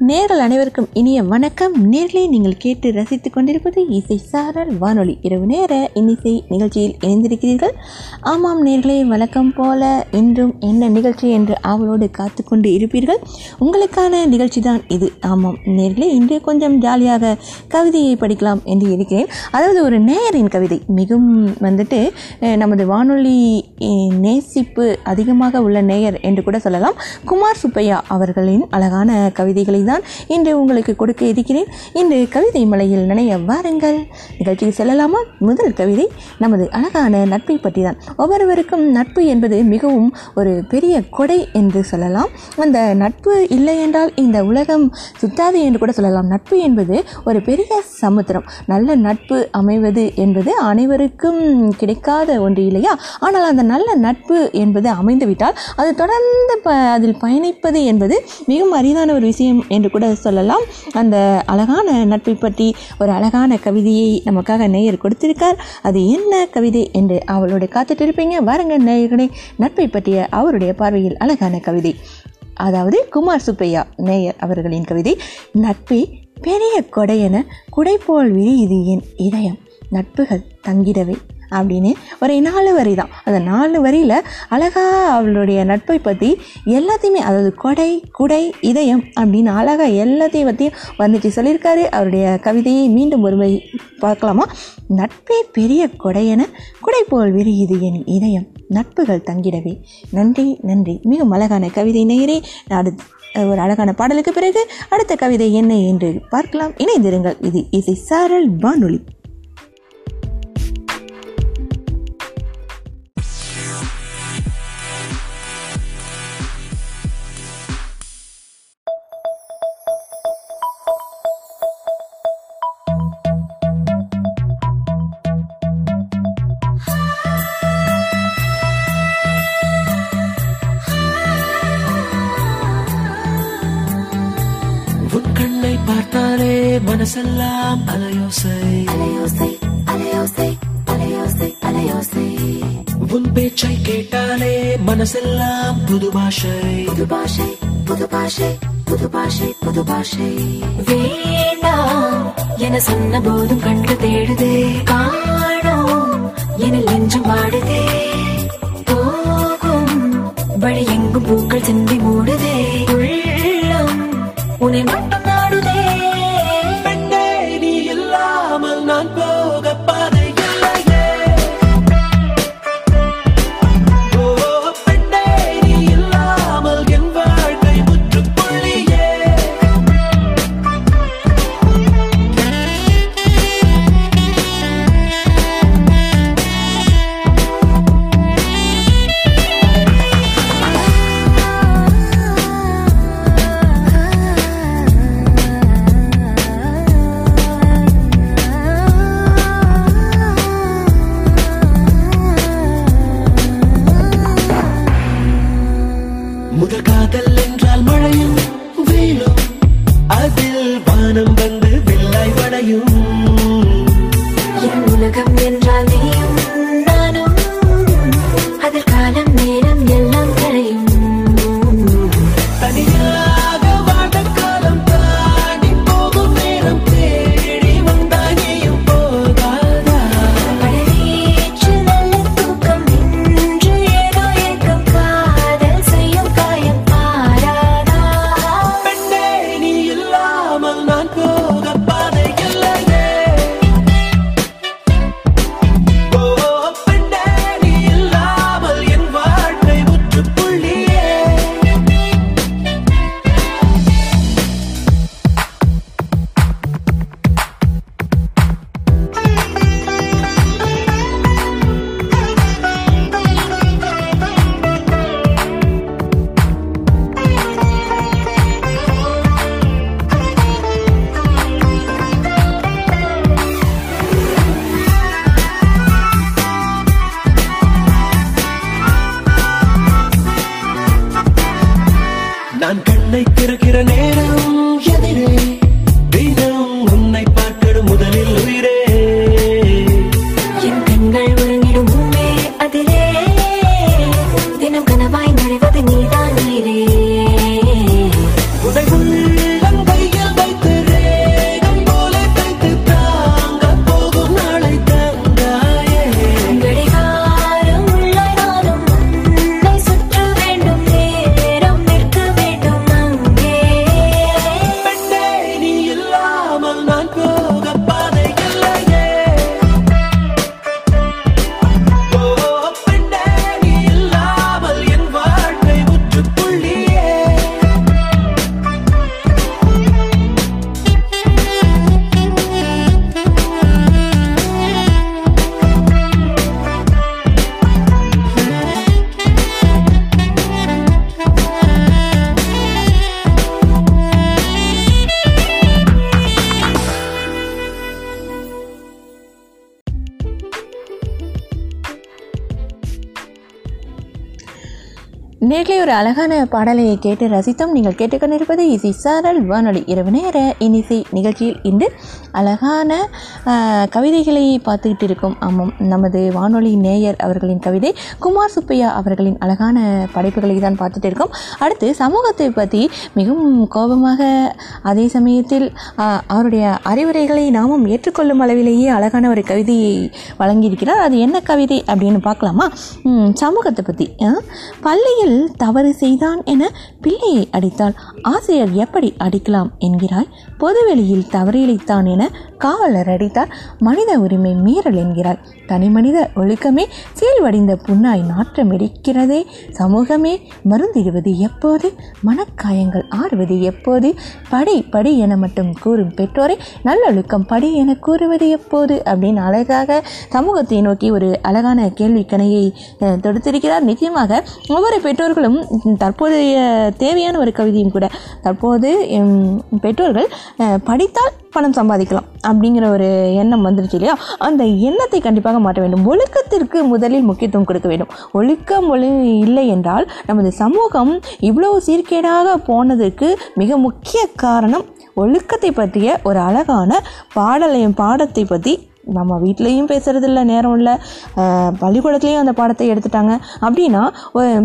நேரல் அனைவருக்கும் இனிய வணக்கம். நேர்களே நீங்கள் கேட்டு ரசித்துக் கொண்டிருப்பது இசை சாரல் வானொலி இரவு நேர இன்னிசை நிகழ்ச்சியில் இணைந்திருக்கிறீர்கள். ஆமாம் நேர்களே வழக்கம் போல இன்றும் என்ன நிகழ்ச்சி என்று ஆவலோடு காத்து கொண்டு இருப்பீர்கள். உங்களுக்கான நிகழ்ச்சி தான் இது. ஆமாம் நேர்களே இன்று கொஞ்சம் ஜாலியாக கவிதையை படிக்கலாம் என்று இருக்கிறேன். அதாவது ஒரு நேயரின் கவிதை. மிகவும் வந்துட்டு நமது வானொலி நேசிப்பு அதிகமாக உள்ள நேயர் என்று கூட சொல்லலாம். குமார் சுப்பையா அவர்களின் அழகான கவிதைகளை தான் இன்று உங்களுக்கு கொடுக்க இருக்கிறேன். இன்று கவிதை மலையில் நினைய வாருங்கள். நிகழ்ச்சிக்கு செல்லலாமா? முதல் கவிதை நமது அழகான நட்பை பற்றி தான் ஒவ்வொருவருக்கும் நட்பு என்பது மிகவும் ஒரு பெரிய கொடை என்று சொல்லலாம். அந்த நட்பு இல்லை என்றால் இந்த உலகம் சுத்தாது என்று கூட சொல்லலாம். நட்பு என்பது ஒரு பெரிய சமுத்திரம். நல்ல நட்பு அமைவது என்பது அனைவருக்கும் கிடைக்காத ஒன்று இல்லையா? ஆனால் அந்த நல்ல நட்பு என்பது அமைந்துவிட்டால் அது தொடர்ந்து ப அதில் பயணிப்பது என்பது மிகவும் அரிதான ஒரு விஷயம் என்று கூட சொல்லலாம். அந்த அழகான நட்பை பற்றி ஒரு அழகான கவிதையை நமக்காக நேயர் கொடுத்திருக்கார். அது என்ன கவிதை என்று அவளோட காத்துட்டு இருப்பீங்க வாருங்க நேயர்களே நட்பை பற்றிய அவருடைய பார்வையில் அழகான கவிதை. அதாவது குமார் சுப்பையா நேயர் அவர்களின் கவிதை நட்பே பெரிய கொடையென குடை போல் விரியுது என் இதயம். நட்புகள் தங்கிடவே அப்படின்னு. ஒரு நாலு வரி தான் அந்த நாலு வரியில் அழகாக அவளுடைய நட்பை பற்றி எல்லாத்தையுமே அதாவது கொடை குடை இதயம் அப்படின்னு அழகாக எல்லாத்தையும் பற்றியும் வர்ணித்து சொல்லியிருக்காரு. அவருடைய கவிதையை மீண்டும் ஒரு பார்க்கலாமா? நட்பே பெரிய கொடையென குடை போல் விரியுது என் இதயம். நட்புகள் தங்கிடவே. நன்றி நன்றி. மிகவும் அழகான கவிதை நேரே அடுத்து ஒரு அழகான பாடலுக்கு பிறகு அடுத்த கவிதை என்ன என்று பார்க்கலாம். இணைந்திருங்கள். இது இசை சாரல் வானொலி மனசெல்லாம் அலையோசை அலையோசை அலையோசை அலையோசை அலையோசை உன் பேச்சை கேட்டாலே மனசெல்லாம் புது பாஷை புது பாஷை புது பாஷை புது பாஷை புது பாஷை வேண்டாம் என சொன்ன போதும் கண்டு தேடுதே. காணோம் என லெஞ்சம் வாடுதே போகும் வழி எங்கும் பூக்கள் சிந்தி மூடுதே. உள்ளம் உன்னை மட்டும் நேர்களை ஒரு அழகான பாடலை கேட்டு ரசித்தோம். நீங்கள் கேட்டுக்கொண்டிருப்பது இசை சாரல் வானொலி இரவு நேர இனிசை நிகழ்ச்சியில் இன்று அழகான கவிதைகளை பார்த்துக்கிட்டு இருக்கும் ஆமாம் நமது வானொலி நேயர் அவர்களின் கவிதை குமார் சுப்பையா அவர்களின் அழகான படைப்புகளை தான் பார்த்துட்டு இருக்கோம் அடுத்து சமூகத்தை பற்றி மிகவும் கோபமாக அதே சமயத்தில் அவருடைய அறிவுரைகளை நாமும் ஏற்றுக்கொள்ளும் அளவிலேயே அழகான ஒரு கவிதையை வழங்கியிருக்கிறார். அது என்ன கவிதை அப்படின்னு பார்க்கலாமா? சமூகத்தை பற்றி பள்ளியில் தவறு செய்தான் என பிள்ளையை அடித்தால் ஆசிரியர் எப்படி அடிக்கலாம் என்கிறாய்? பொதுவெளியில் தவறிழைத்தான் என காவலர் அடித்தார். மனித உரிமை மீறல் என்கிறாய் தனி மனித ஒழுக்கமே சீழ்வடிந்த புண்ணாய் நாற்றம் இருக்கிறதே சமூகமே மருந்திடுவது எப்போது? மனக்காயங்கள் ஆறுவது எப்போது? படி படி என மட்டும் கூறும் பெற்றோரை நல்லொழுக்கம் படி என கூறுவது எப்போது? அப்படின்னு அழகாக சமூகத்தை நோக்கி ஒரு அழகான கேள்விக்கணையை தொடுத்திருக்கிறார். நிச்சயமாக ஒவ்வொரு பெற்றோர்களும் தற்போதைய தேவையான ஒரு கவிதையும் கூட தற்போது பெற்றோர்கள் படித்தால் பணம் சம்பாதிக்கலாம் அப்படிங்கிற ஒரு எண்ணம் வந்துருச்சு இல்லையா? அந்த எண்ணத்தை கண்டிப்பாக மாற்ற வேண்டும். ஒழுக்கத்திற்கு முதலில் முக்கியத்துவம் கொடுக்க வேண்டும். ஒழுக்கம் ஒழு இல்லை என்றால் நமது சமூகம் இவ்வளவு சீர்கேடாக போனதற்கு மிக முக்கிய காரணம் ஒழுக்கத்தை பற்றிய ஒரு அழகான பாடலையும் பாடத்தை பற்றி நம்ம வீட்லேயும் பேசுகிறதில்ல நேரம் இல்லை. பள்ளிக்கூடத்துலேயும் அந்த பாடத்தை எடுத்துட்டாங்க. அப்படின்னா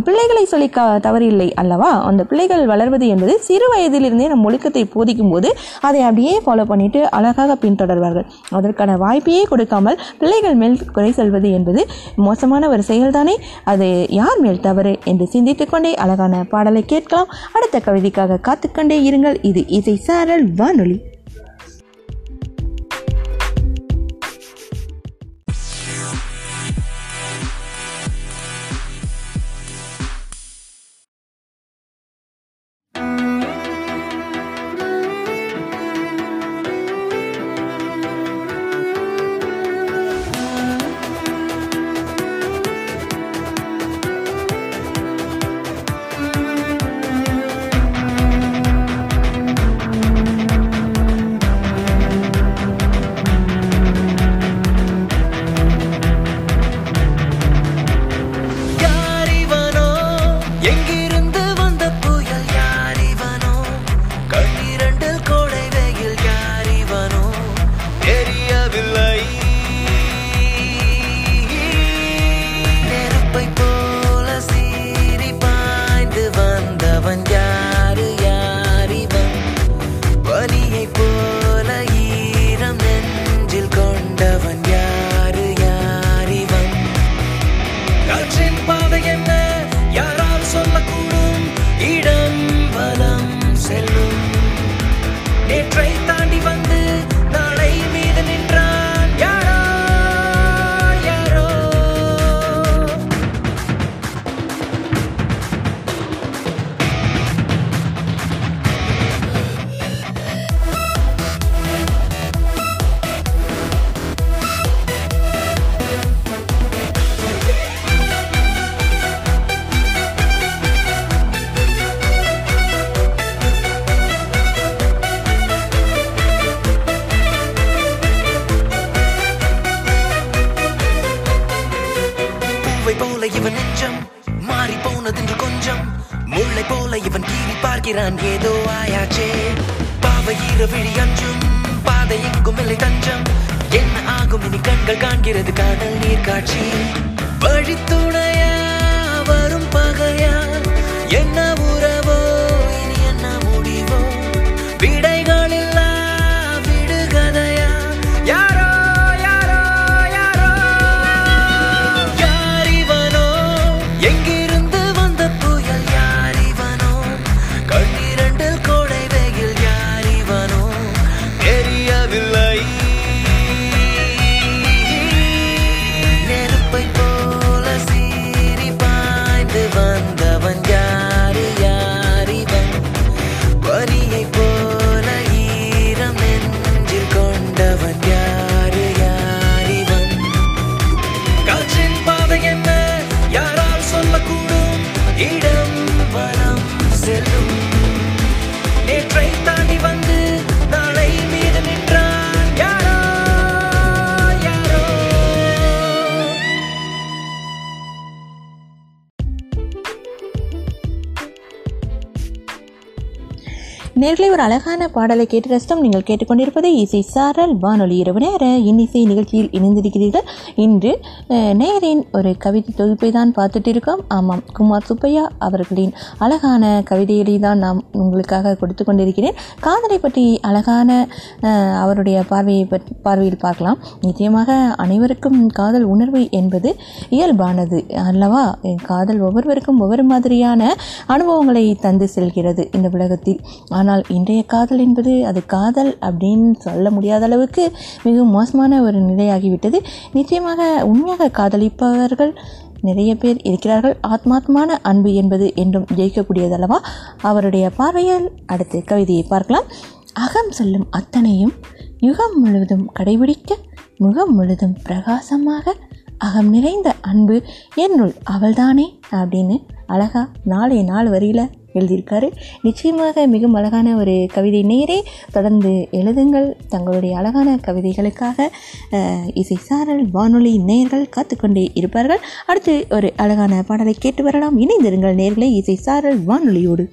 பிள்ளைகளை சொல்லி க தவறில்லை அல்லவா? அந்த பிள்ளைகள் வளர்வது என்பது சிறு வயதிலிருந்தே நம் ஒழுக்கத்தை போதிக்கும் போது அதை அப்படியே ஃபாலோ பண்ணிட்டு அழகாக பின்தொடர்வார்கள். அதற்கான வாய்ப்பையே கொடுக்காமல் பிள்ளைகள் மேல் குறை சொல்வது என்பது மோசமான ஒரு செயல்தானே? அது யார் மேல் தவறு என்று சிந்தித்து கொண்டே அழகான பாடலை கேட்கலாம். அடுத்த கவிதைக்காக காத்துக்கொண்டே இருங்கள். இது இசை சாரல் வானொலி. பாவை விழி அஞ்சும் பாதை எங்கும் இல்லை தஞ்சம். என்ன ஆகும் இனி கண்கள் காண்கிறது காதல் நீர் காட்சி வழித்துணைய ஒரு அழகான பாடலை கேட்டு ரசித்தோம். நீங்கள் கேட்டுக்கொண்டிருப்பது இசை சாரல். வானொலி இரவு நேர இன்னிசை நிகழ்ச்சியில் இணைந்திருக்கிறீர்கள். இன்று நேரின் ஒரு கவிதை தொகுப்பை தான் பார்த்துட்டு இருக்கோம் ஆமாம் குமார் சுப்பையா அவர்களின் அழகான கவிதைகளை தான் நாம் உங்களுக்காக கொடுத்து கொண்டிருக்கிறேன். காதலை பற்றி அழகான அவருடைய பார்வையை பார்வையில் பார்க்கலாம். நிச்சயமாக அனைவருக்கும் காதல் உணர்வு என்பது இயல்பானது அல்லவா? காதல் ஒவ்வொருவருக்கும் ஒவ்வொரு மாதிரியான அனுபவங்களை தந்து செல்கிறது இந்த உலகத்தில். ஆனால் இன்றைய காதல் என்பது அது காதல் அப்படின்னு சொல்ல முடியாத அளவுக்கு மிகவும் மோசமான ஒரு நிலையாகிவிட்டது. நிச்சயமாக உண்மையாக காதலிப்பவர்கள் நிறைய பேர் இருக்கிறார்கள். ஆத்மாத்மான அன்பு என்பது என்றும் ஜெயிக்கக்கூடியதல்லவா? அவருடைய பார்வையில் அடுத்து கவிதையை பார்க்கலாம். அகம் சொல்லும் அத்தனையும் யுகம் முழுவதும் கடைபிடிக்க முகம் முழுதும் பிரகாசமாக அகம் நிறைந்த அன்பு என்னுள் அவள்தானே அப்படின்னு அழகா நாளை நாள் வரியில் எழுதியிருக்காரு. நிச்சயமாக மிகவும் அழகான ஒரு கவிதை. நேரே தொடர்ந்து எழுதுங்கள். தங்களுடைய அழகான கவிதைகளுக்காக இசை சாரல் வானொலி நேர்கள் காத்துக்கொண்டே இருப்பார்கள். அடுத்து ஒரு அழகான பாடலை கேட்டு வரலாம். இணைந்திருங்கள் நேர்களை இசை சாரல் வானொலியோடு.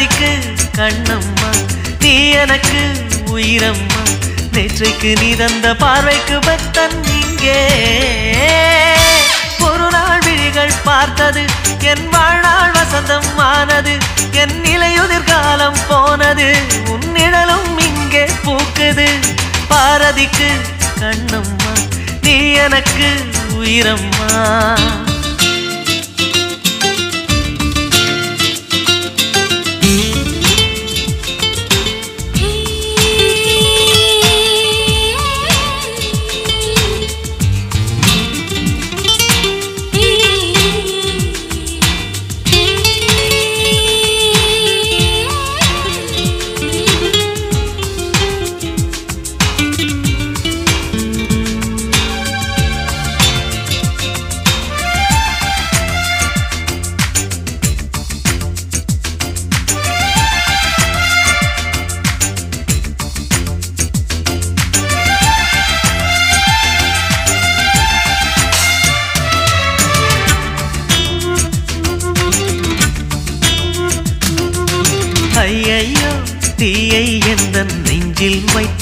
பாரதிக்கு கண்ணம்மா நீ எனக்கு உயிரம்மா. நேற்றைக்கு நீ தந்த பார்வைக்கு பத்தன் இங்கே. ஒரு நாள் விழிகள் பார்த்தது என் வாழ்நாள் வசந்தம் ஆனது என் நிலையுதிர்காலம் போனது உன்னிடலும் இங்கே பூக்குது. பாரதிக்கு கண்ணம்மா நீ எனக்கு உயிரம்மா.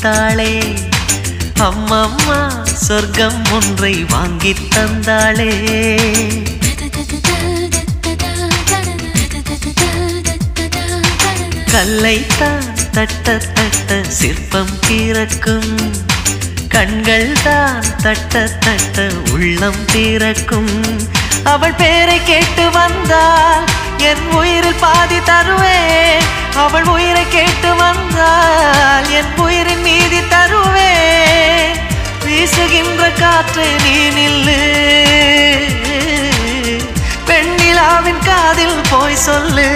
நெஞ்சில் வைத்தாளே அம்மம்மா சொர்க்கம் ஒன்றை வாங்கி தந்தாளே. கல்லைத்தான் தட்ட தட்ட சிற்பம் பிறக்கும் கண்கள் தான் தட்ட தட்ட உள்ளம் பிறக்கும் அவள் பேரை கேட்டு வந்தால் என் உயிரில் பாதி தருவேன். அவள் உயிரை கேட்டு வந்தால் என் உயிரின் மீதி தருவேன் வீசுகின்ற காற்று நீ நில்லு. பெண்ணிலாவின் காதில் போய் சொல்லு.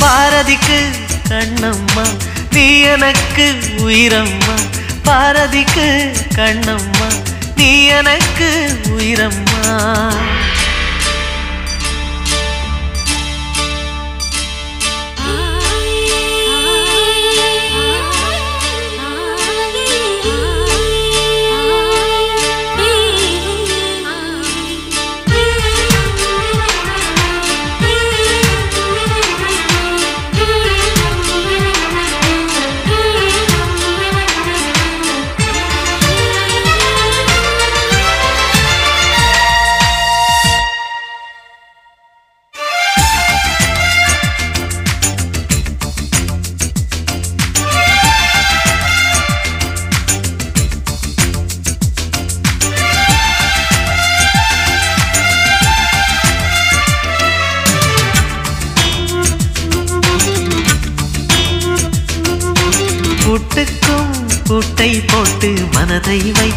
பாரதிக்கு கண்ணம்மா நீ எனக்கு உயிரம்மா. பாரதிக்கு கண்ணம்மா நீ எனக்கு உயிரம்மா.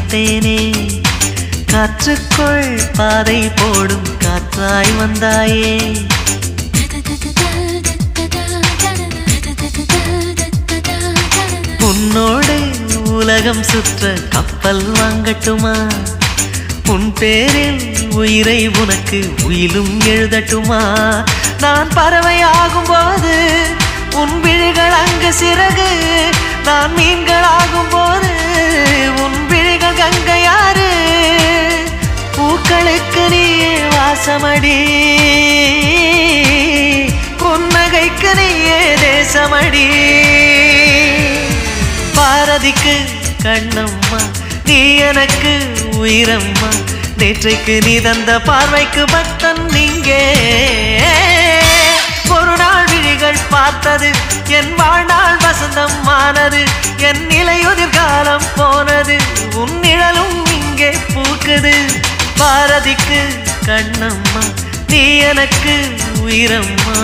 மனதை காற்றுக்குள் பாதை போடும் காற்றாய் வந்தாயே. உன்னோடு உலகம் சுற்ற கப்பல் வாங்கட்டுமா? உன் பேரில் உயிரை உனக்கு உயிலும் எழுதட்டுமா? நான் பறவையாகும் போது உன் விழிகள் அங்கு சிறகு. நான் மீன்களாகும் போது உன் விழிகள் கங்கையாறு. பூக்களுக்கு நீ வாசமடி. புன்னகைக்கு நீயே தேசமடி. பாரதிக்கு கண்ணம்மா நீ எனக்கு உயிரம்மா. நேற்றைக்கு நீ தந்த பார்வைக்கு பக்தன் நீங்கே. கண்கள் பார்த்தது என் வாழ்நாள் வசந்தம் ஆனது என் நிலையுதிர் காலம் போனது உன் நிழலும் இங்கே பூக்குது. பாரதிக்கு கண்ணம்மா நீ எனக்கு உயிரம்மா.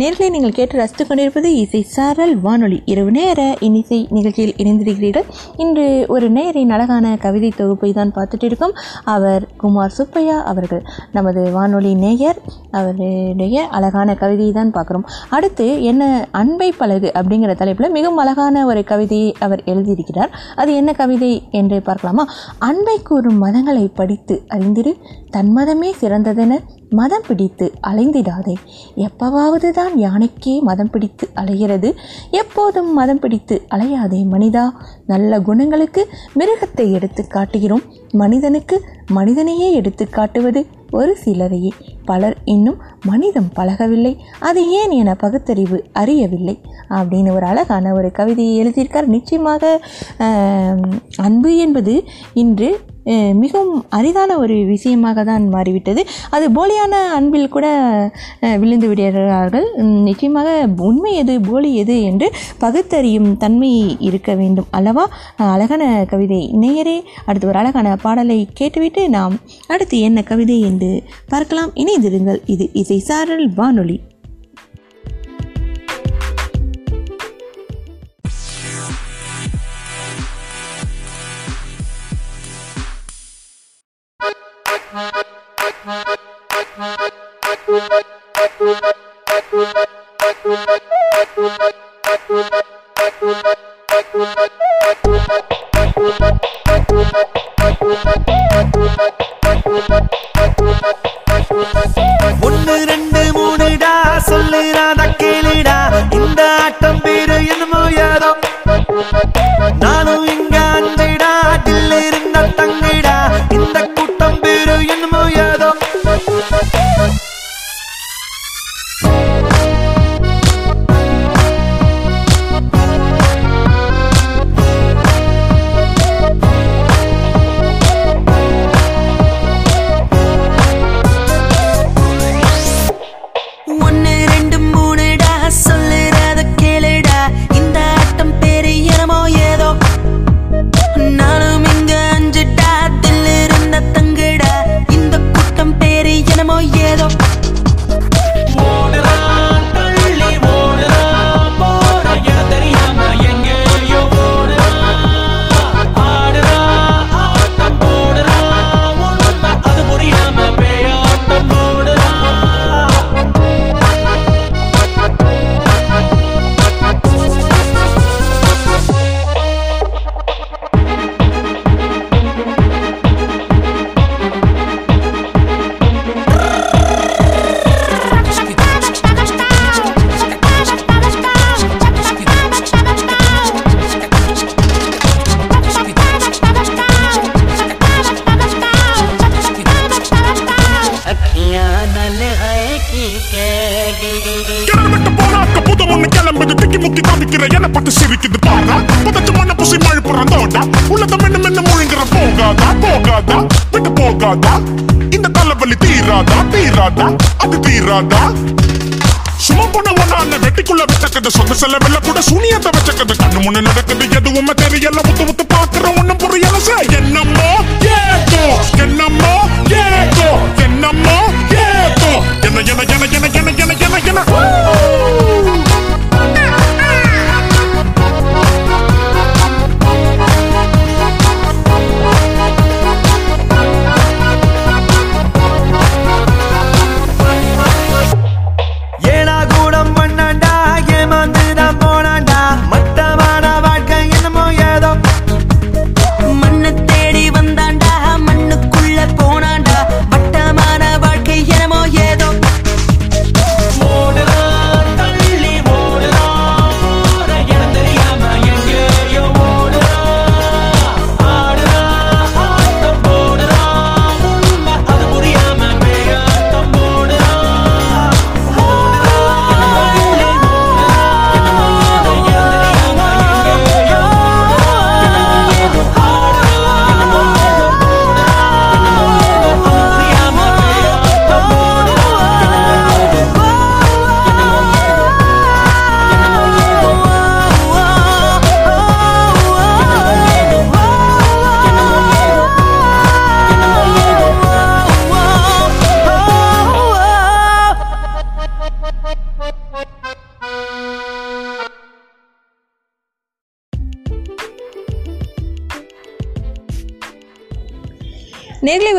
நேர்களை நீங்கள் கேட்டு ரசித்து கொண்டிருப்பது இசை சாரல் வானொலி இரவு நேர இன்னிசை நிகழ்ச்சியில் இணைந்திருக்கிறீர்கள். இன்று ஒரு நேரின் அழகான கவிதை தொகுப்பை தான் பார்த்துட்டு இருக்கோம். அவர் குமார் சுப்பையா அவர்கள் நமது வானொலி நேயர் அவருடைய அழகான கவிதையை தான் பார்க்குறோம். அடுத்து என்ன அன்பை பழகு அப்படிங்கிற தலைப்பில் மிகவும் அழகான ஒரு கவிதையை அவர் எழுதியிருக்கிறார். அது என்ன கவிதை என்று பார்க்கலாமா? அன்பை கூறும் மதங்களை படித்து அறிந்திரு தன்மதமே சிறந்ததென மதம் பிடித்து அலைந்திடாதே. எப்பவாவது தான் யானைக்கே மதம் பிடித்து அலைகிறது. எப்போதும் மதம் பிடித்து அலையாதே மனிதா. நல்ல குணங்களுக்கு மிருகத்தை எடுத்து காட்டுகிறோம். மனிதனுக்கு மனிதனையே எடுத்து காட்டுவது ஒரு சிலரையே. பலர் இன்னும் மனிதம் பழகவில்லை. அது ஏன் என பகுத்தறிவு அறியவில்லை. அப்படின்னு ஒரு அழகான ஒரு கவிதையை எழுதியிருக்கார். நிச்சயமாக அன்பு என்பது இன்று மிகவும் அரிதான ஒரு விஷயமாக தான் மாறிவிட்டது. அது போலியான அன்பில் கூட விழுந்து விடுகிறார்கள். நிச்சயமாக உண்மை எது போலி எது என்று பகுத்தறியும் தன்மை இருக்க வேண்டும் அல்லவா? அழகான கவிதை. நேயரே அடுத்து ஒரு அழகான பாடலை கேட்டுவிட்டு நாம் அடுத்து என்ன கவிதை என்று பார்க்கலாம். இணைந்திருங்கள். இது இசை சாரல் வானொலி ஒன்னு Música நடக்குது சொத்து சொந்த கூட சூனியத்தை வச்சக்கது. கண்ணு முன்னு நடக்குது எதுவுமே தெரியல முத்து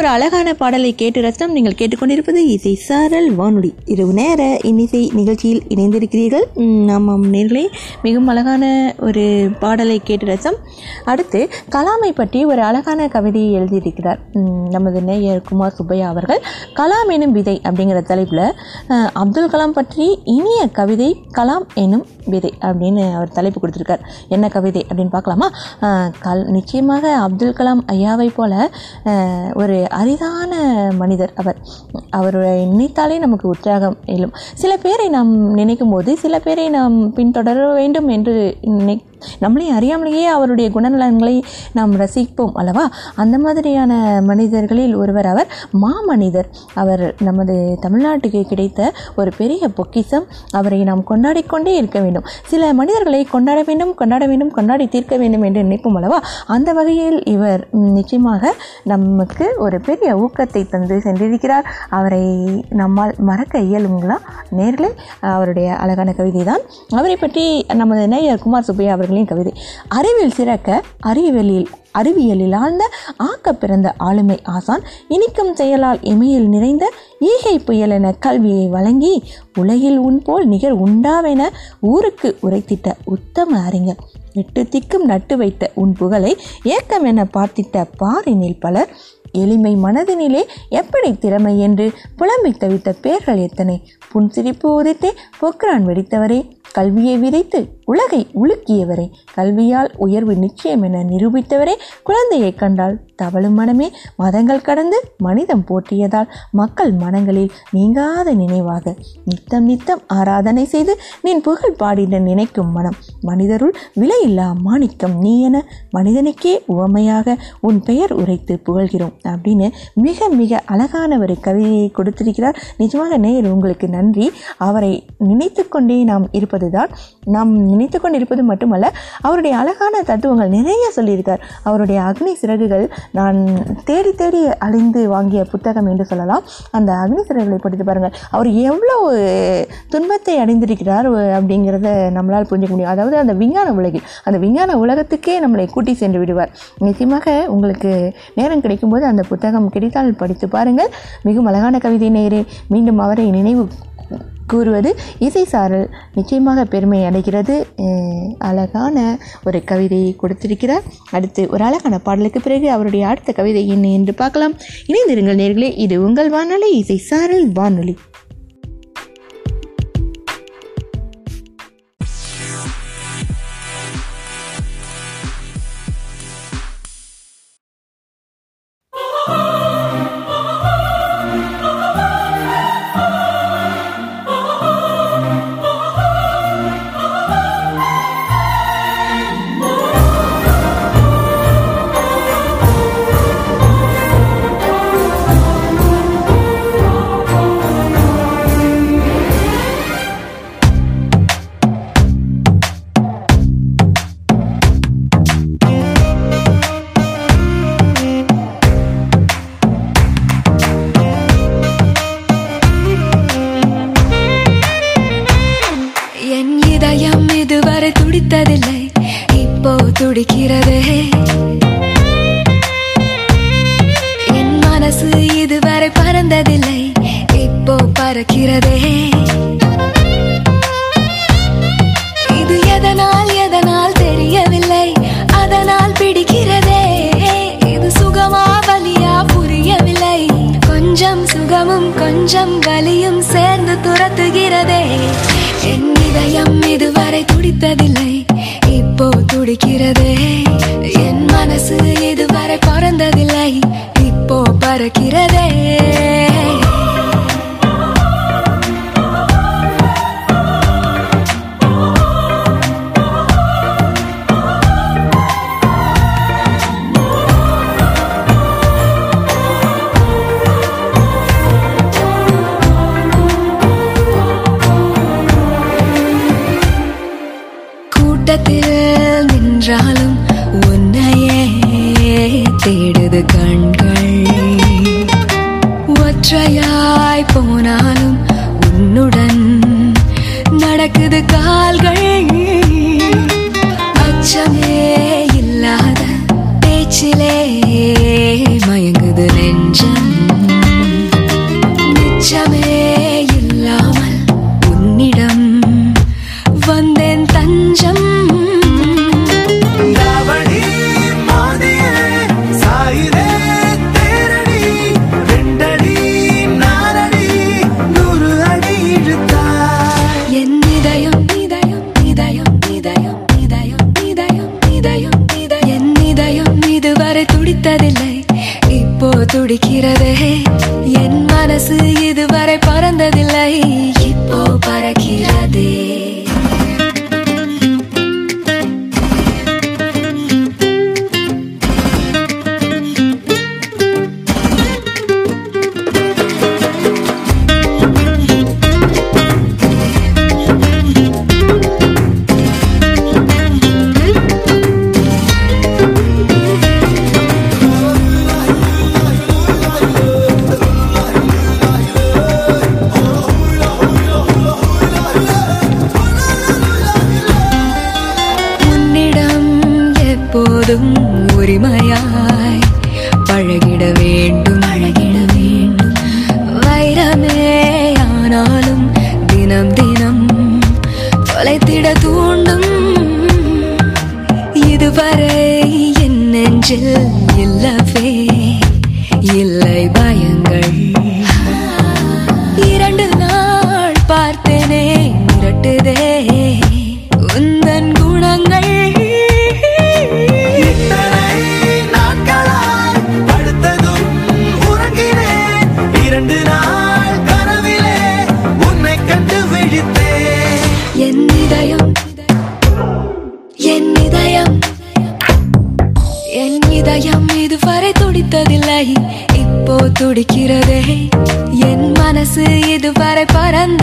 ஒரு அழகான பாடலை கேட்டு ரசம் நீங்கள் கேட்டுக்கொண்டிருப்பது இசை சாரல் வானொலி. இரவு நேர இன்னிசை நிகழ்ச்சியில் இணைந்திருக்கிறீர்கள். நாம் ஆமாம் நேர்களே மிகவும் அழகான ஒரு பாடலை கேட்டு ரசம் அடுத்து கலாமை பற்றி ஒரு அழகான கவிதையை எழுதியிருக்கிறார். நமது நேயர் குமார் சுப்பையா அவர்கள். கலாம் எனும் விதை அப்படிங்கிற தலைப்பில் அப்துல் கலாம் பற்றி இனிய கவிதை கலாம் எனும் விதை அப்படின்னு அவர் தலைப்பு கொடுத்துருக்கார். என்ன கவிதை அப்படின்னு பார்க்கலாமா? கல் நிச்சயமாக அப்துல் கலாம் ஐயாவை போல ஒரு அரிதான மனிதர் அவர். அவரை நினைத்தாலே நமக்கு உற்சாகம் எழும். சில பேரை நாம் நினைக்கும் போது சில பேரை நாம் பின்தொடர வேண்டும் என்று நினை நம்மளே அறியாமலேயே அவருடைய குணநலன்களை நாம் ரசிப்போம் அல்லவா? அந்த மாதிரியான மனிதர்களில் ஒருவர் அவர் மாமனிதர். அவர் நமது தமிழ்நாட்டுக்கு கிடைத்த ஒரு பெரிய பொக்கிஷம் அவரை நாம் கொண்டாடிக்கொண்டே இருக்க வேண்டும். சில மனிதர்களை கொண்டாட வேண்டும் கொண்டாட வேண்டும் கொண்டாடி தீர்க்க வேண்டும் என்று நினைப்போம் அல்லவா? அந்த வகையில் இவர் நிச்சயமாக நமக்கு ஒரு பெரிய ஊக்கத்தை தந்து சென்றிருக்கிறார். அவரை நம்மால் மறக்க இயலுங்களா? நேரில் அவருடைய அழகான கவிதை தான் அவரை பற்றி நமது நேயர் குமார் சுப்பையா அவர்களின் கவிதை. அறிவில் சிறக்க அறிவியலில் அறிவியலில் ஆழ்ந்த ஆக்க பிறந்த ஆளுமை ஆசான் இனிக்கும் செயலால் இமையில் நிறைந்த ஈகை புயல் என கல்வியை வழங்கி உலகில் உன் போல் நிகர் உண்டாவென ஊருக்கு உரைத்திட்ட உத்தம அறிஞர். எட்டு திக்கும் நட்டு வைத்த உன் புகழை ஏக்கம் என பார்த்திட்ட பாரினில் பலர் எளிமை மனதினிலே எப்படி திறமை என்று புலம்பி தவித்த பேர்கள் எத்தனை? புன்சிரிப்பு உதித்தே பொக்ரான் வெடித்தவரே கல்வியை விதைத்து உலகை உலுக்கியவரே கல்வியால் உயர்வு நிச்சயம் என நிரூபித்தவரே குழந்தையை கண்டால் தவழும் மனமே மதங்கள் கடந்து மனிதம் போற்றியதால் மக்கள் மனங்களில் நீங்காத நினைவாக நித்தம் நித்தம் ஆராதனை செய்து நின் புகழ் பாடிட நினைக்கும் மனம். மனிதருள் விலையில்லா மாணிக்கம் நீ என மனிதனுக்கே உவமையாக உன் பெயர் உரைத்து புகழ்கிறோம் அப்படின்னு மிக மிக அழகான ஒரு கவிதையை கொடுத்திருக்கிறார். நிஜமாக நேயர் உங்களுக்கு நன்றி. அவரை நினைத்து கொண்டே நாம் இருப்பதுதான் நாம் நினைத்து கொண்டிருப்பது மட்டுமல்ல அவருடைய அழகான தத்துவங்கள் நிறைய சொல்லியிருக்கார். அவருடைய அக்னி சிறகுகள் நான் தேடி தேடி அழிந்து வாங்கிய புத்தகம் என்று சொல்லலாம். அந்த அக்னி சிறகுகளை படித்து பாருங்கள். அவர் எவ்வளோ துன்பத்தை அடைந்திருக்கிறார் அப்படிங்கிறத நம்மளால் புரிஞ்சுக்க முடியும். அதாவது அந்த விஞ்ஞான உலகில் அந்த விஞ்ஞான உலகத்துக்கே நம்மளை கூட்டி சென்று விடுவார். நிச்சயமாக உங்களுக்கு நேரம் கிடைக்கும்போது அந்த புத்தகம் கிடைத்தால் படித்து பாருங்கள். மிகவும் அழகான கவிதை நேரே மீண்டும் அவரை நினைவு கூறுவது இசை சாரல் நிச்சயமாக பெருமை அடைகிறது. அழகான ஒரு கவிதையை கொடுத்திருக்கிறார். அடுத்து ஒரு அழகான பாடலுக்கு பிறகு அவருடைய அடுத்த கவிதை என்ன என்று பார்க்கலாம். இணைந்திருங்கள் நேர்களே இது உங்கள் வானொலி இசை சாரல் வானொலி.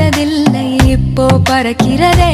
பறந்ததில்லை இப்போ பறக்கிறதே.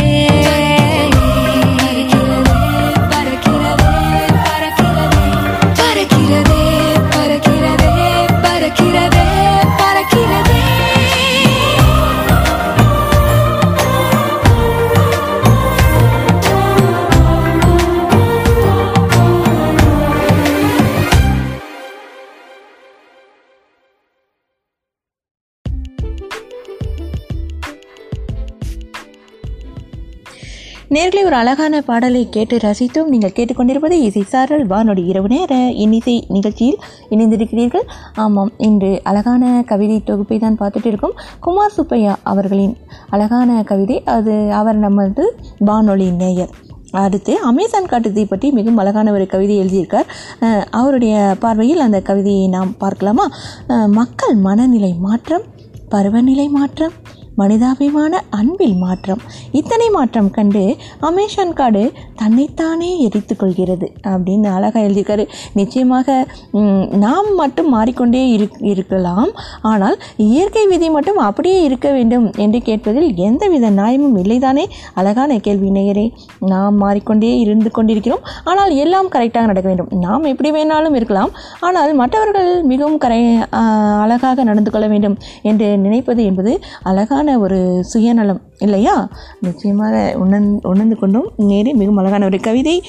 ஒரு அழகான பாடலை கேட்டு ரசித்தும் நீங்கள் கேட்டுக்கொண்டிருப்பது இசை சாரல் வானொலி இரவு நேர இன்னிசை நிகழ்ச்சியில் இணைந்திருக்கிறீர்கள். ஆமாம் இன்று அழகான கவிதை தொகுப்பை தான் பார்த்துட்டு இருக்கோம் குமார் சுப்பையா அவர்களின் அழகான கவிதை அது அவர் நமது வானொலி நேயர். அடுத்து அமேசான் காட்டுத்தை பற்றி மிகவும் அழகான ஒரு கவிதை எழுதியிருக்கார். அவருடைய பார்வையில் அந்த கவிதையை நாம் பார்க்கலாமா? மக்கள் மனநிலை மாற்றம் பருவநிலை மாற்றம் மனிதாபிமான அன்பில் மாற்றம். இத்தனை மாற்றம் கண்டு அமேசான் காடு தன்னைத்தானே எரித்து கொள்கிறது அப்படின்னு அழகாக எழுதியிருக்காரு. நிச்சயமாக நாம் மட்டும் மாறிக்கொண்டே இரு இருக்கலாம். ஆனால் இயற்கை விதி மட்டும் அப்படியே இருக்க வேண்டும் என்று கேட்பதில் எந்தவித நியாயமும் இல்லைதானே? அழகான கேள்வி நேயரே. நாம் மாறிக்கொண்டே இருந்து கொண்டிருக்கிறோம். ஆனால் எல்லாம் கரெக்டாக நடக்க வேண்டும். நாம் எப்படி வேணாலும் இருக்கலாம். ஆனால் மற்றவர்கள் மிகவும் கரை அழகாக நடந்து கொள்ள வேண்டும் என்று நினைப்பது என்பது அழகான அழகான ஒரு சுயநலம் இல்லையா? நிச்சயமாக உணர் உணர்ந்து கொண்டும் நேரே மிகவும் அழகான ஒரு கவிதை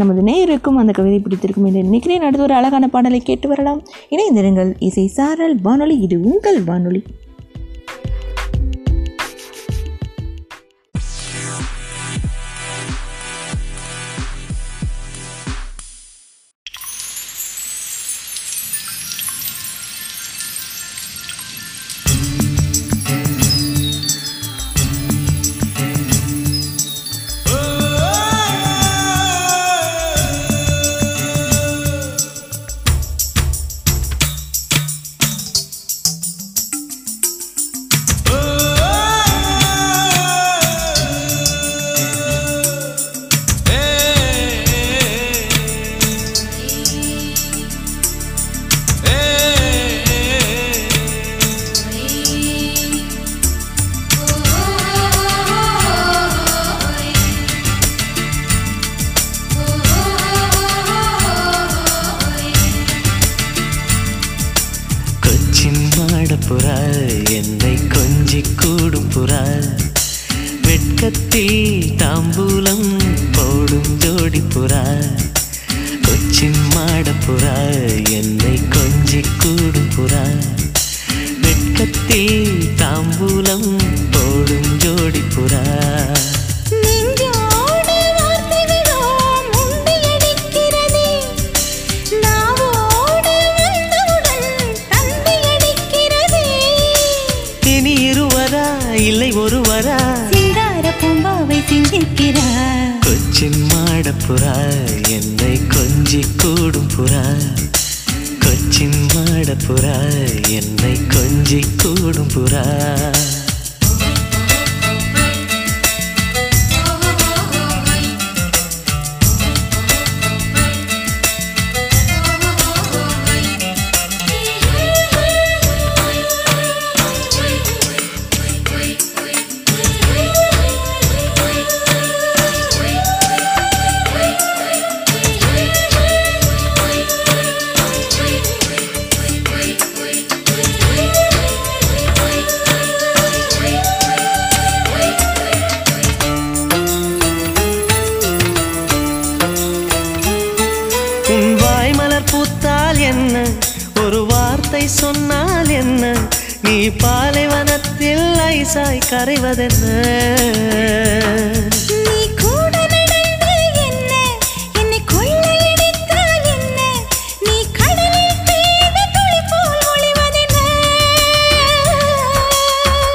நமது நேயருக்கும் அந்த கவிதை பிடித்திருக்கும் என்று நினைக்கிறேன். அடுத்து ஒரு அழகான பாடலை கேட்டு வரலாம். இணைந்திருங்கள் இசை சாரல் வானொலி இது உங்கள் வானொலி.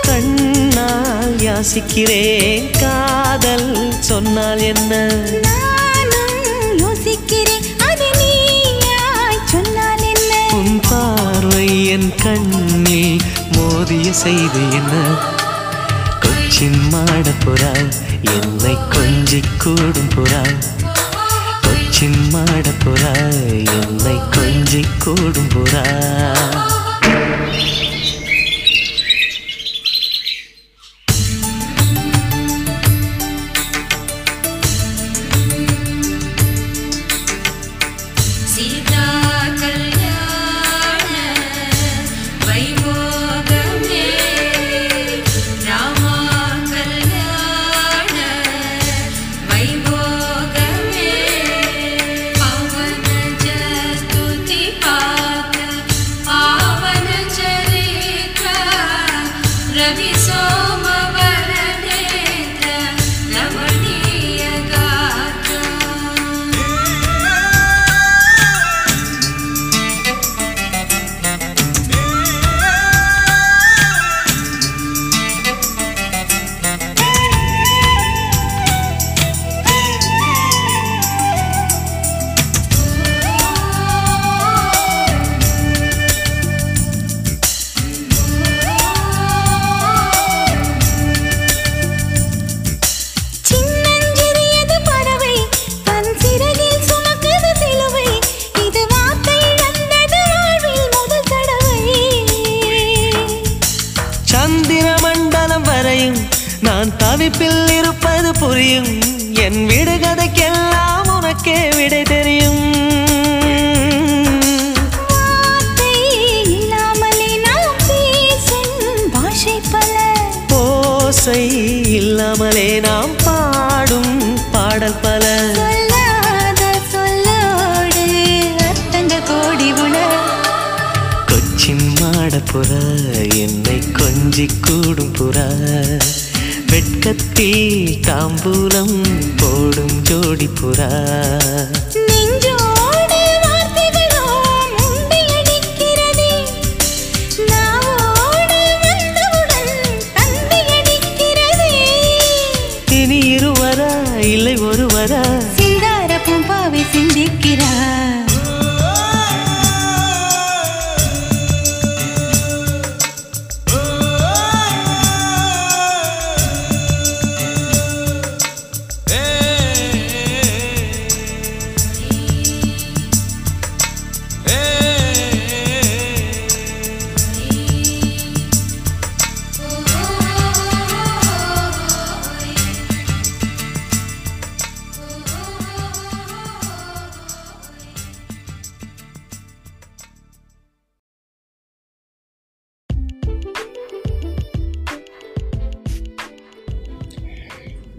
கண்ணால் யாசிக்கிறேன் காதல் என்ன? நானும் யோசிக்கிறேன் நீயாய் சொன்னால் என்ன? உன் பார்வை என் கண்ணில் மோதிய செய்தி என்ன? கொஞ்சி கூடும் புறா கொச்சின் மாட புறா என்னை கொஞ்சி கூடும் புறா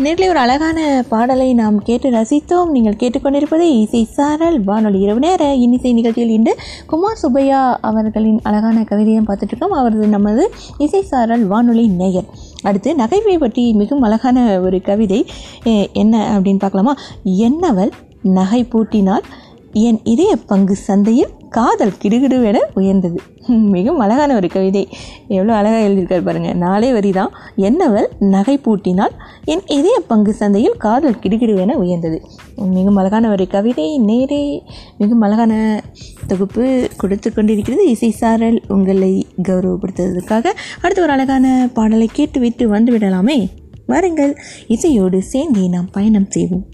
நேரில் ஒரு அழகான பாடலை நாம் கேட்டு ரசித்தோம். நீங்கள் கேட்டுக்கொண்டிருப்பது இசை சாரல். வானொலி இரவு நேர இன்னிசை நிகழ்ச்சியில் இன்று குமார் சுப்பையா அவர்களின் அழகான கவிதையும் பார்த்துட்ருக்கோம் அவரது நமது இசை சாரல் வானொலி நேயர். அடுத்து நகைவை பற்றி மிகவும் அழகான ஒரு கவிதை என்ன அப்படின்னு பார்க்கலாமா? என்னவள் நகை பூட்டினால் என் இதய பங்கு சந்தையில் காதல் கிடுகிடுவென உயர்ந்தது. மிகவும் அழகான ஒரு கவிதை. எவ்வளோ அழகாக எழுதியிருக்கார் பாருங்கள் நாளே வரி தான் என்னவள் நகை பூட்டினால் என் இதய பங்கு சந்தையில் காதல் கிடுகிடுவென உயர்ந்தது. மிகவும் அழகான ஒரு கவிதை. நேரே மிகவும் அழகான தொகுப்பு கொடுத்து கொண்டிருக்கிறது இசை சாரல். உங்களை கௌரவப்படுத்துவதற்காக அடுத்து ஒரு அழகான பாடலை கேட்டுவிட்டு வந்து விடலாமே வாருங்கள். இசையோடு சேர்ந்தே நாம் பயணம் செய்வோம்.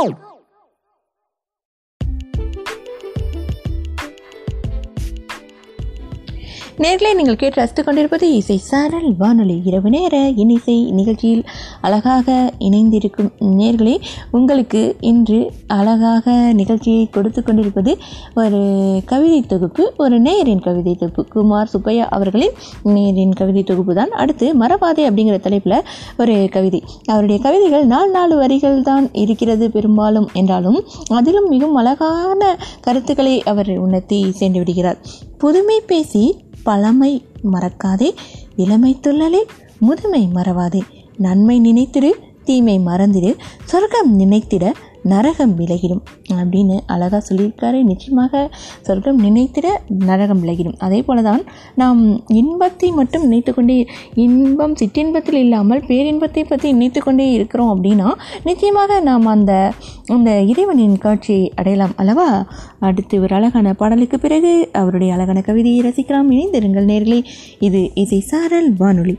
Go! நேர்களை நீங்கள் கேட்டு ரசித்துக் கொண்டிருப்பது இசை சாரல் வானொலி இரவு நேர இனிசை நிகழ்ச்சியில் அழகாக இணைந்திருக்கும் நேர்களே உங்களுக்கு இன்று அழகாக நிகழ்ச்சியை கொடுத்து கொண்டிருப்பது ஒரு கவிதை தொகுப்பு ஒரு நேயரின் கவிதை தொகுப்பு. குமார் சுப்பையா அவர்களின் நேரின் கவிதை தொகுப்பு தான் அடுத்து மரபாதை அப்படிங்கிற தலைப்பில் ஒரு கவிதை. அவருடைய கவிதைகள் நாலு நாலு வரிகள் தான் இருக்கிறது பெரும்பாலும் என்றாலும் அதிலும் மிகவும் அழகான கருத்துக்களை அவர் உணர்த்தி சென்று விடுகிறார். புதுமை பேசி பழமை மறக்காதே இளமை துள்ளலே முதுமை மறவாதே. நன்மை நினைத்திடு தீமை மறந்திடு சொர்க்கம் நினைத்திட நரகம் விலகிடும் அப்படின்னு அழகாக சொல்லியிருக்காரு. நிச்சயமாக சொர்க்கம் நினைத்திட நரகம் விலகிடும். அதே போல தான் நாம் இன்பத்தை மட்டும் நினைத்து கொண்டே இன்பம் சிற்றின்பத்தில் இல்லாமல் பேரின்பத்தை பற்றி நினைத்து கொண்டே இருக்கிறோம் அப்படின்னா நிச்சயமாக நாம் அந்த அந்த இறைவனின் காட்சியை அடையலாம் அல்லவா? அடுத்து ஒரு அழகான பாடலுக்கு பிறகு அவருடைய அழகான கவிதையை ரசிக்கலாம். இணைந்திருங்கள் நேர்களே இது இசை சாரல் வானொலி.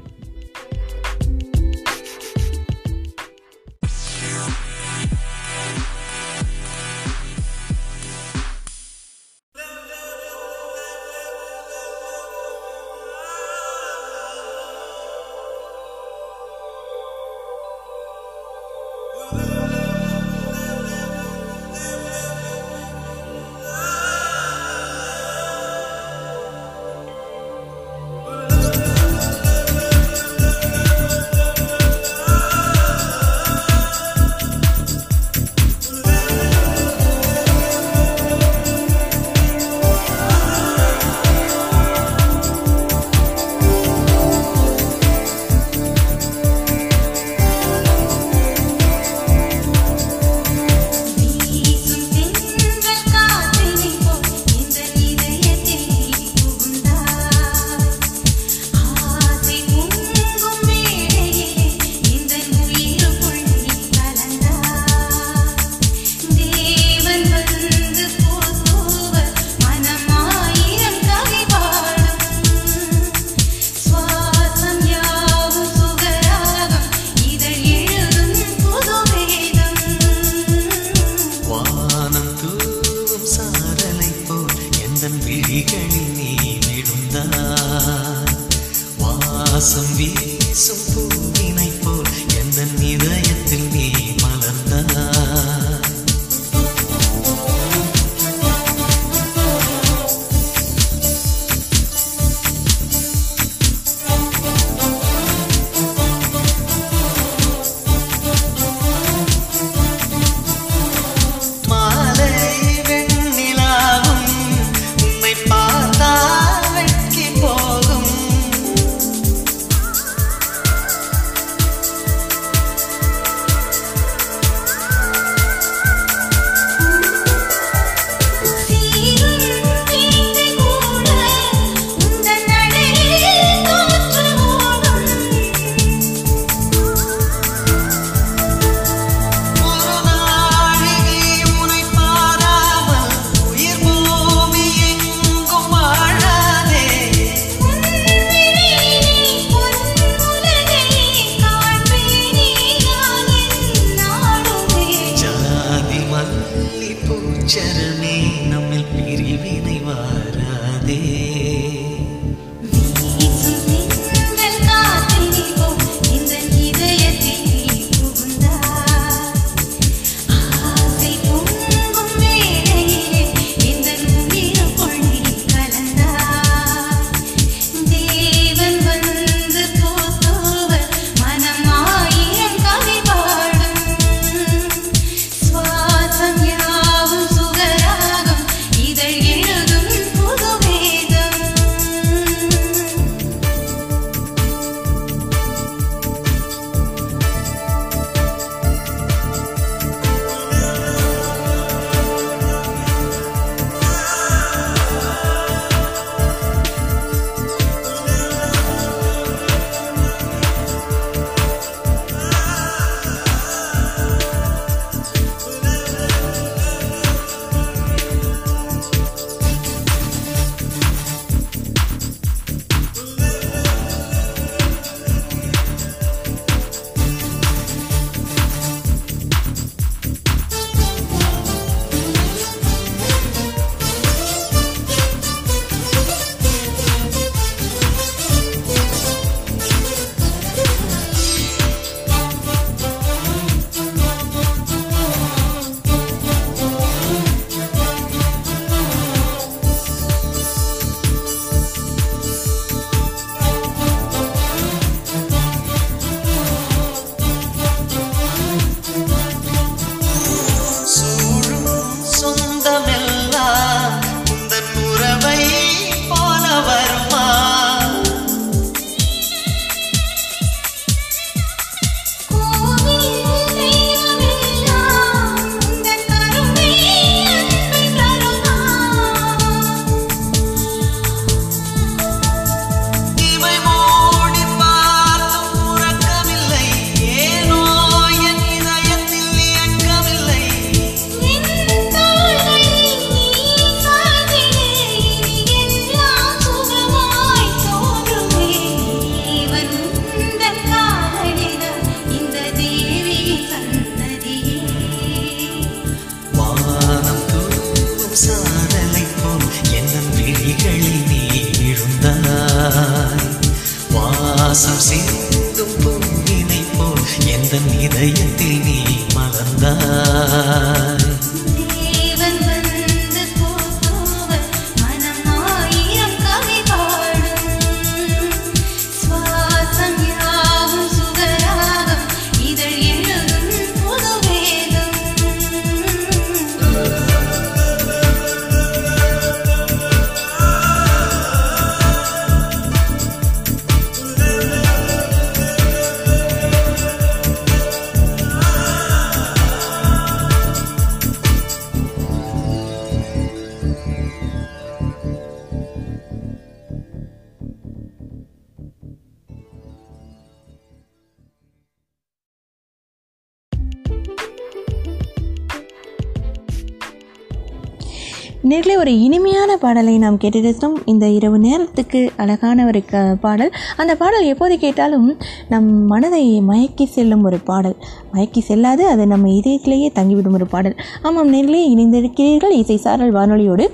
பாடலை நாம் கேட்டிருந்தோம். இந்த இரவு நேரத்துக்கு அழகான ஒரு க பாடல். அந்த பாடல் எப்போது கேட்டாலும் நம் மனதை மயக்கி செல்லும் ஒரு பாடல். மயக்கி செல்லாது அது நம்ம இதயத்திலேயே தங்கிவிடும் ஒரு பாடல். ஆமாம் நேரிலே இணைந்திருக்கிறீர்கள் இசை சாரல் வானொலியோடு.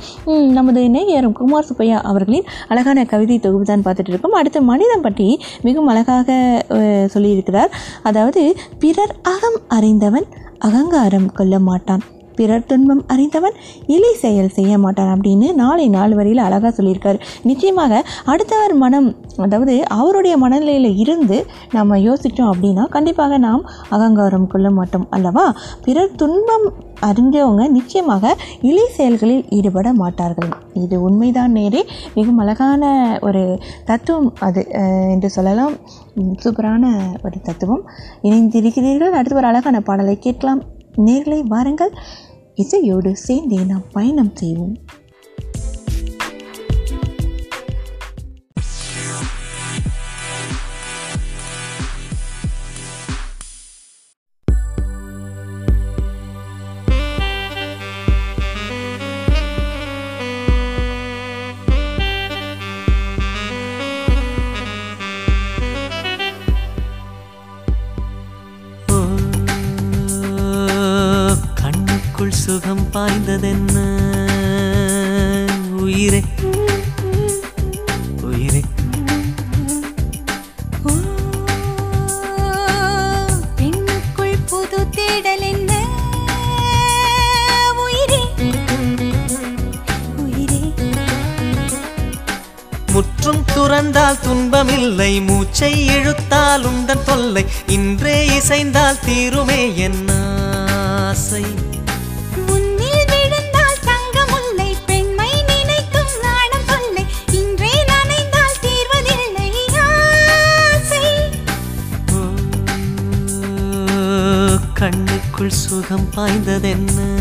நமது நேயரும் குமார் சுப்பையா அவர்களின் அழகான கவிதை தொகுப்பு தான் பார்த்துட்டு இருக்கோம். அடுத்து மனிதம் பற்றி மிகவும் அழகாக சொல்லியிருக்கிறார். அதாவது பிறர் அகம் அறிந்தவன் அகங்காரம் கொள்ள மாட்டான். பிறர் துன்பம் அறிந்தவன் இலை செயல் செய்ய மாட்டான் அப்படின்னு நாளை நாள் வரையில் அழகாக சொல்லியிருக்காரு. நிச்சயமாக அடுத்தவர் மனம் அதாவது அவருடைய மனநிலையில் இருந்து நம்ம யோசித்தோம் அப்படின்னா கண்டிப்பாக நாம் அகங்காரம் கொள்ள மாட்டோம் அல்லவா? பிறர் துன்பம் அறிஞ்சவங்க நிச்சயமாக இலை செயல்களில் ஈடுபட மாட்டார்கள். இது உண்மைதான் நேரே. மிகவும் அழகான ஒரு தத்துவம் அது என்று சொல்லலாம். சூப்பரான ஒரு தத்துவம். இணைந்திருக்கிறீர்கள். அடுத்து ஒரு அழகான பாடலை கேட்கலாம். நேர்களை வாருங்கள். இசையோடு சேர்ந்தே நாம் பயணம் செய்வோம். சுகம் பாய்ந்ததென்ன உயிரே. உயிரே பெண்ணுக்குள் புது தேடல் என்ன? உயிரே. உயிரே. முற்றும் துறந்தால் துன்பமில்லை மூச்சை இழுத்தால் உந்தன் தொல்லை. இன்றே இசைந்தால் தீருமே என்ன ஆசை. கண்ணுக்குள் பாய்ந்ததென்ன?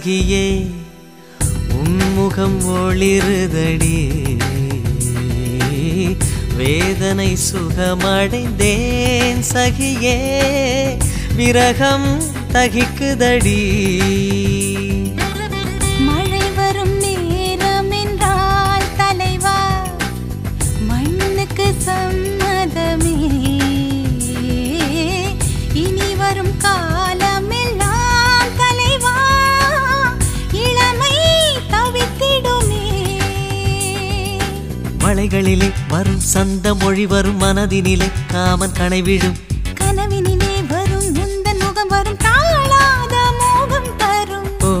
அழகியே உன்முகம் ஒளிருதடி. வேதனை சுகமடைந்தேன் சகியே விரகம் தகிக்குதடி. மலைகளிலே வரும் சந்த மொழி வரும் மனதினிலே காமன் கனை விழும் கனவினிலே வரும் முந்தன் முகம் வரும் தாழாத மோகம் தரும். ஓ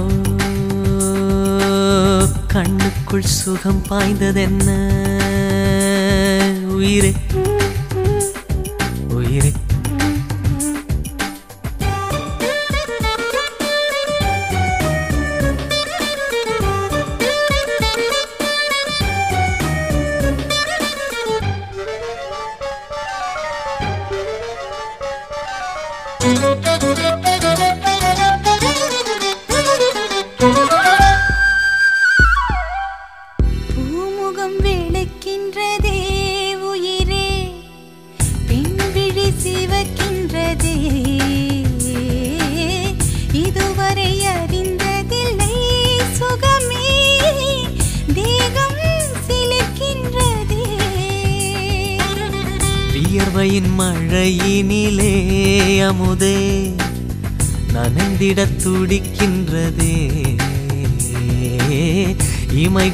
கண்ணுக்குள் சுகம் பாய்ந்ததென்ன? உயிரே. Thank you.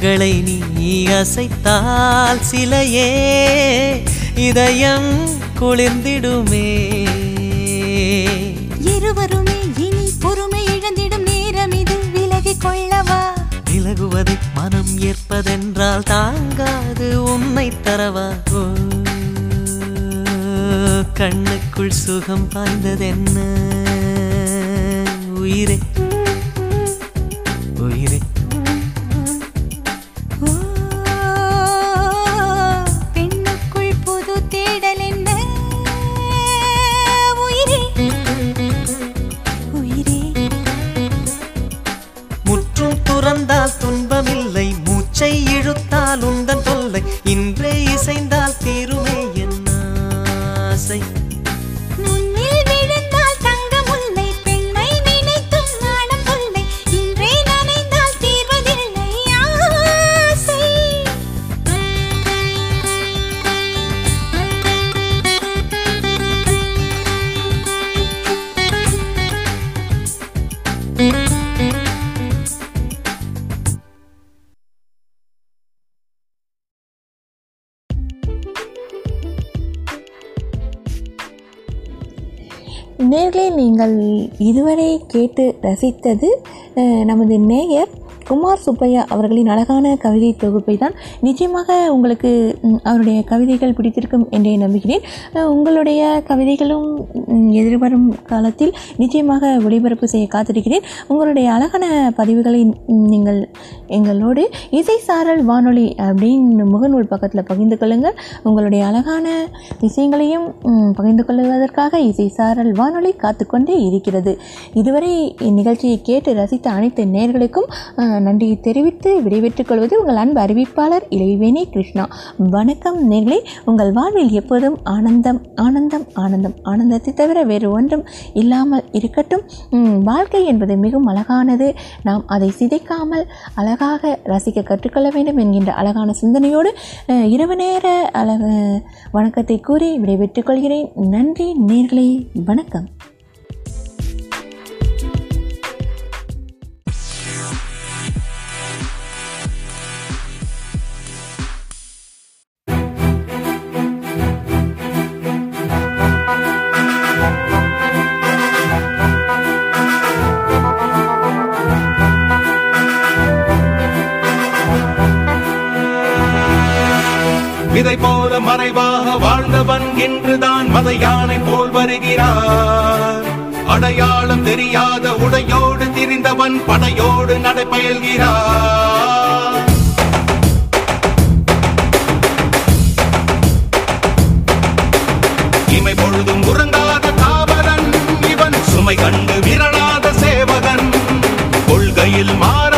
இமைகளை நீ அசைத்தால் சிலையே இதயம் குளிர்ந்திடுமே. இருவருமே இனி பொறுமை இழந்திடும் நேரம் இது. விலகிக் கொள்ளவா? விலகுவதை மனம் ஏற்பதென்றால் தாங்காது உன்னை தரவா? கண்ணுக்குள் சுகம் பாய்ந்ததென்ன? உயிரே நேர்களே நீங்கள் இதுவரை கேட்டு ரசித்தது நமது நேயர் குமார் சுப்பையா அவர்களின் அழகான கவிதை தொகுப்பை தான் நிச்சயமாக உங்களுக்கு அவருடைய கவிதைகள் பிடித்திருக்கும் என்றே நம்புகிறேன். உங்களுடைய கவிதைகளும் எதிர்வரும் காலத்தில் நிச்சயமாக ஒளிபரப்பு செய்ய காத்திருக்கிறேன். உங்களுடைய அழகான பதிவுகளை நீங்கள் எங்களோடு இசை சாரல் வானொலி அப்படின்னு முகநூல் பக்கத்தில் பகிர்ந்து கொள்ளுங்கள். உங்களுடைய அழகான விஷயங்களையும் பகிர்ந்து கொள்வதற்காக இசை சாரல் வானொலி காத்துக்கொண்டே இருக்கிறது. இதுவரை இந்நிகழ்ச்சியை கேட்டு ரசித்த அனைத்து நேர்களுக்கும் நன்றியை தெரிவித்து விடைபெற்றுக் கொள்வது உங்கள் அன்பு அறிவிப்பாளர் இளைவேணி கிருஷ்ணா. வணக்கம் நேர்களே உங்கள் வாழ்வில் எப்போதும் ஆனந்தம் ஆனந்தம் ஆனந்தம் ஆனந்தத்தை தவிர வேறு ஒன்றும் இல்லாமல் இருக்கட்டும். வாழ்க்கை என்பது மிகவும் அழகானது. நாம் அதை சிதைக்காமல் அழகாக ரசிக்க கற்றுக்கொள்ள வேண்டும் என்கின்ற அழகான சிந்தனையோடு இரவு நேர அழக வணக்கத்தை கூறி விடைபெற்றுக் கொள்கிறேன். நன்றி நேர்களே வணக்கம். மறைவாக வாழ்ந்தவன் இன்றுதான் மத யானை போல் வருகிறார். அடையாளம் தெரியாத உடையோடு திரிந்தவன் படையோடு நடைபயல்கிறார். இமை பொழுதும் உறங்காத காவலன் இவன் சுமை கண்டு விரளாத சேவகன் கொள்கையில் மாற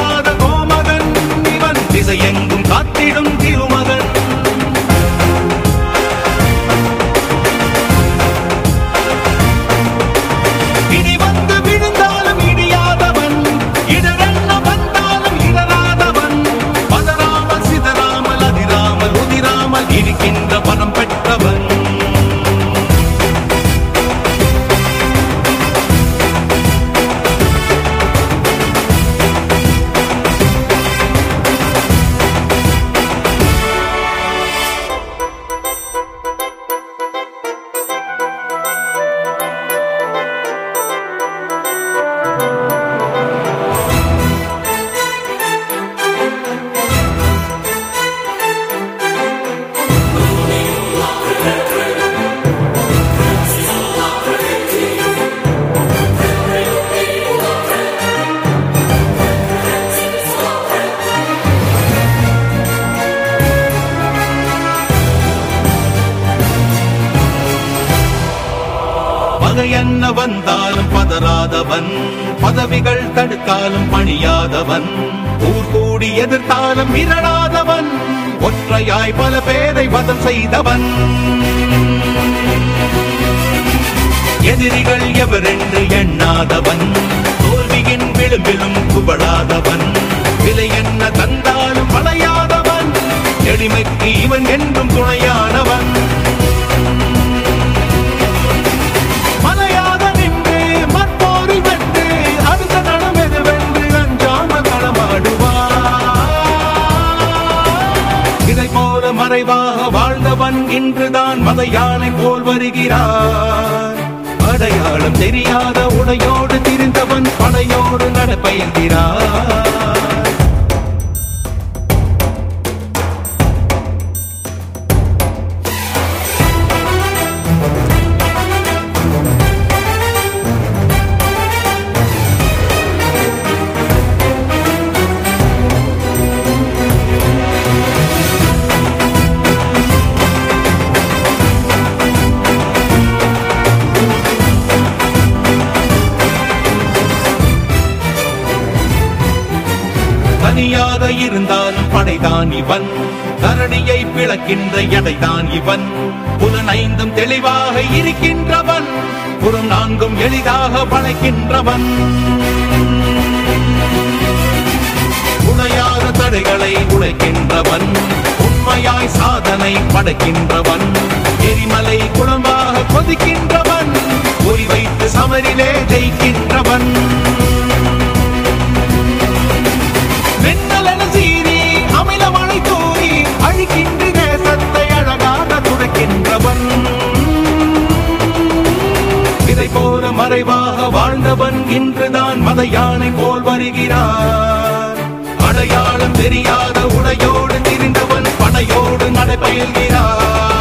வாழ்ந்தவன் இன்றுதான் மத யானை போல் வருகிறார். அடையாளம் தெரியாத உடையோடு திரிந்தவன் படையோடு நடப்பயர்கிறார். தான் இவன். தரணியை பிளக்கின்ற எடைதான் இவன். புலன் ஐந்தும் தெளிவாக இருக்கின்றவன். புறம் நான்கும் எளிதாக வளைக்கின்றவன் உடையாத தடைகளை உழைக்கின்றவன் உண்மையாய் சாதனை படைக்கின்றவன். எரிமலை குளமாக கொதிக்கின்றவன். ஒளி வைத்து சமரிலே ஜெயிக்கின்றவன். மின்னலென அமில மழை தூறி அழிக்கின்ற தேசத்தை அழகாக துடைக்கின்றவன். இதை போல மறைவாக வாழ்ந்தவன் இன்றுதான் மத யானை போல் வருகிறார். அடையாளம் தெரியாத உடையோடு திரிந்தவன் படையோடு நடைபெயல்கிறார்.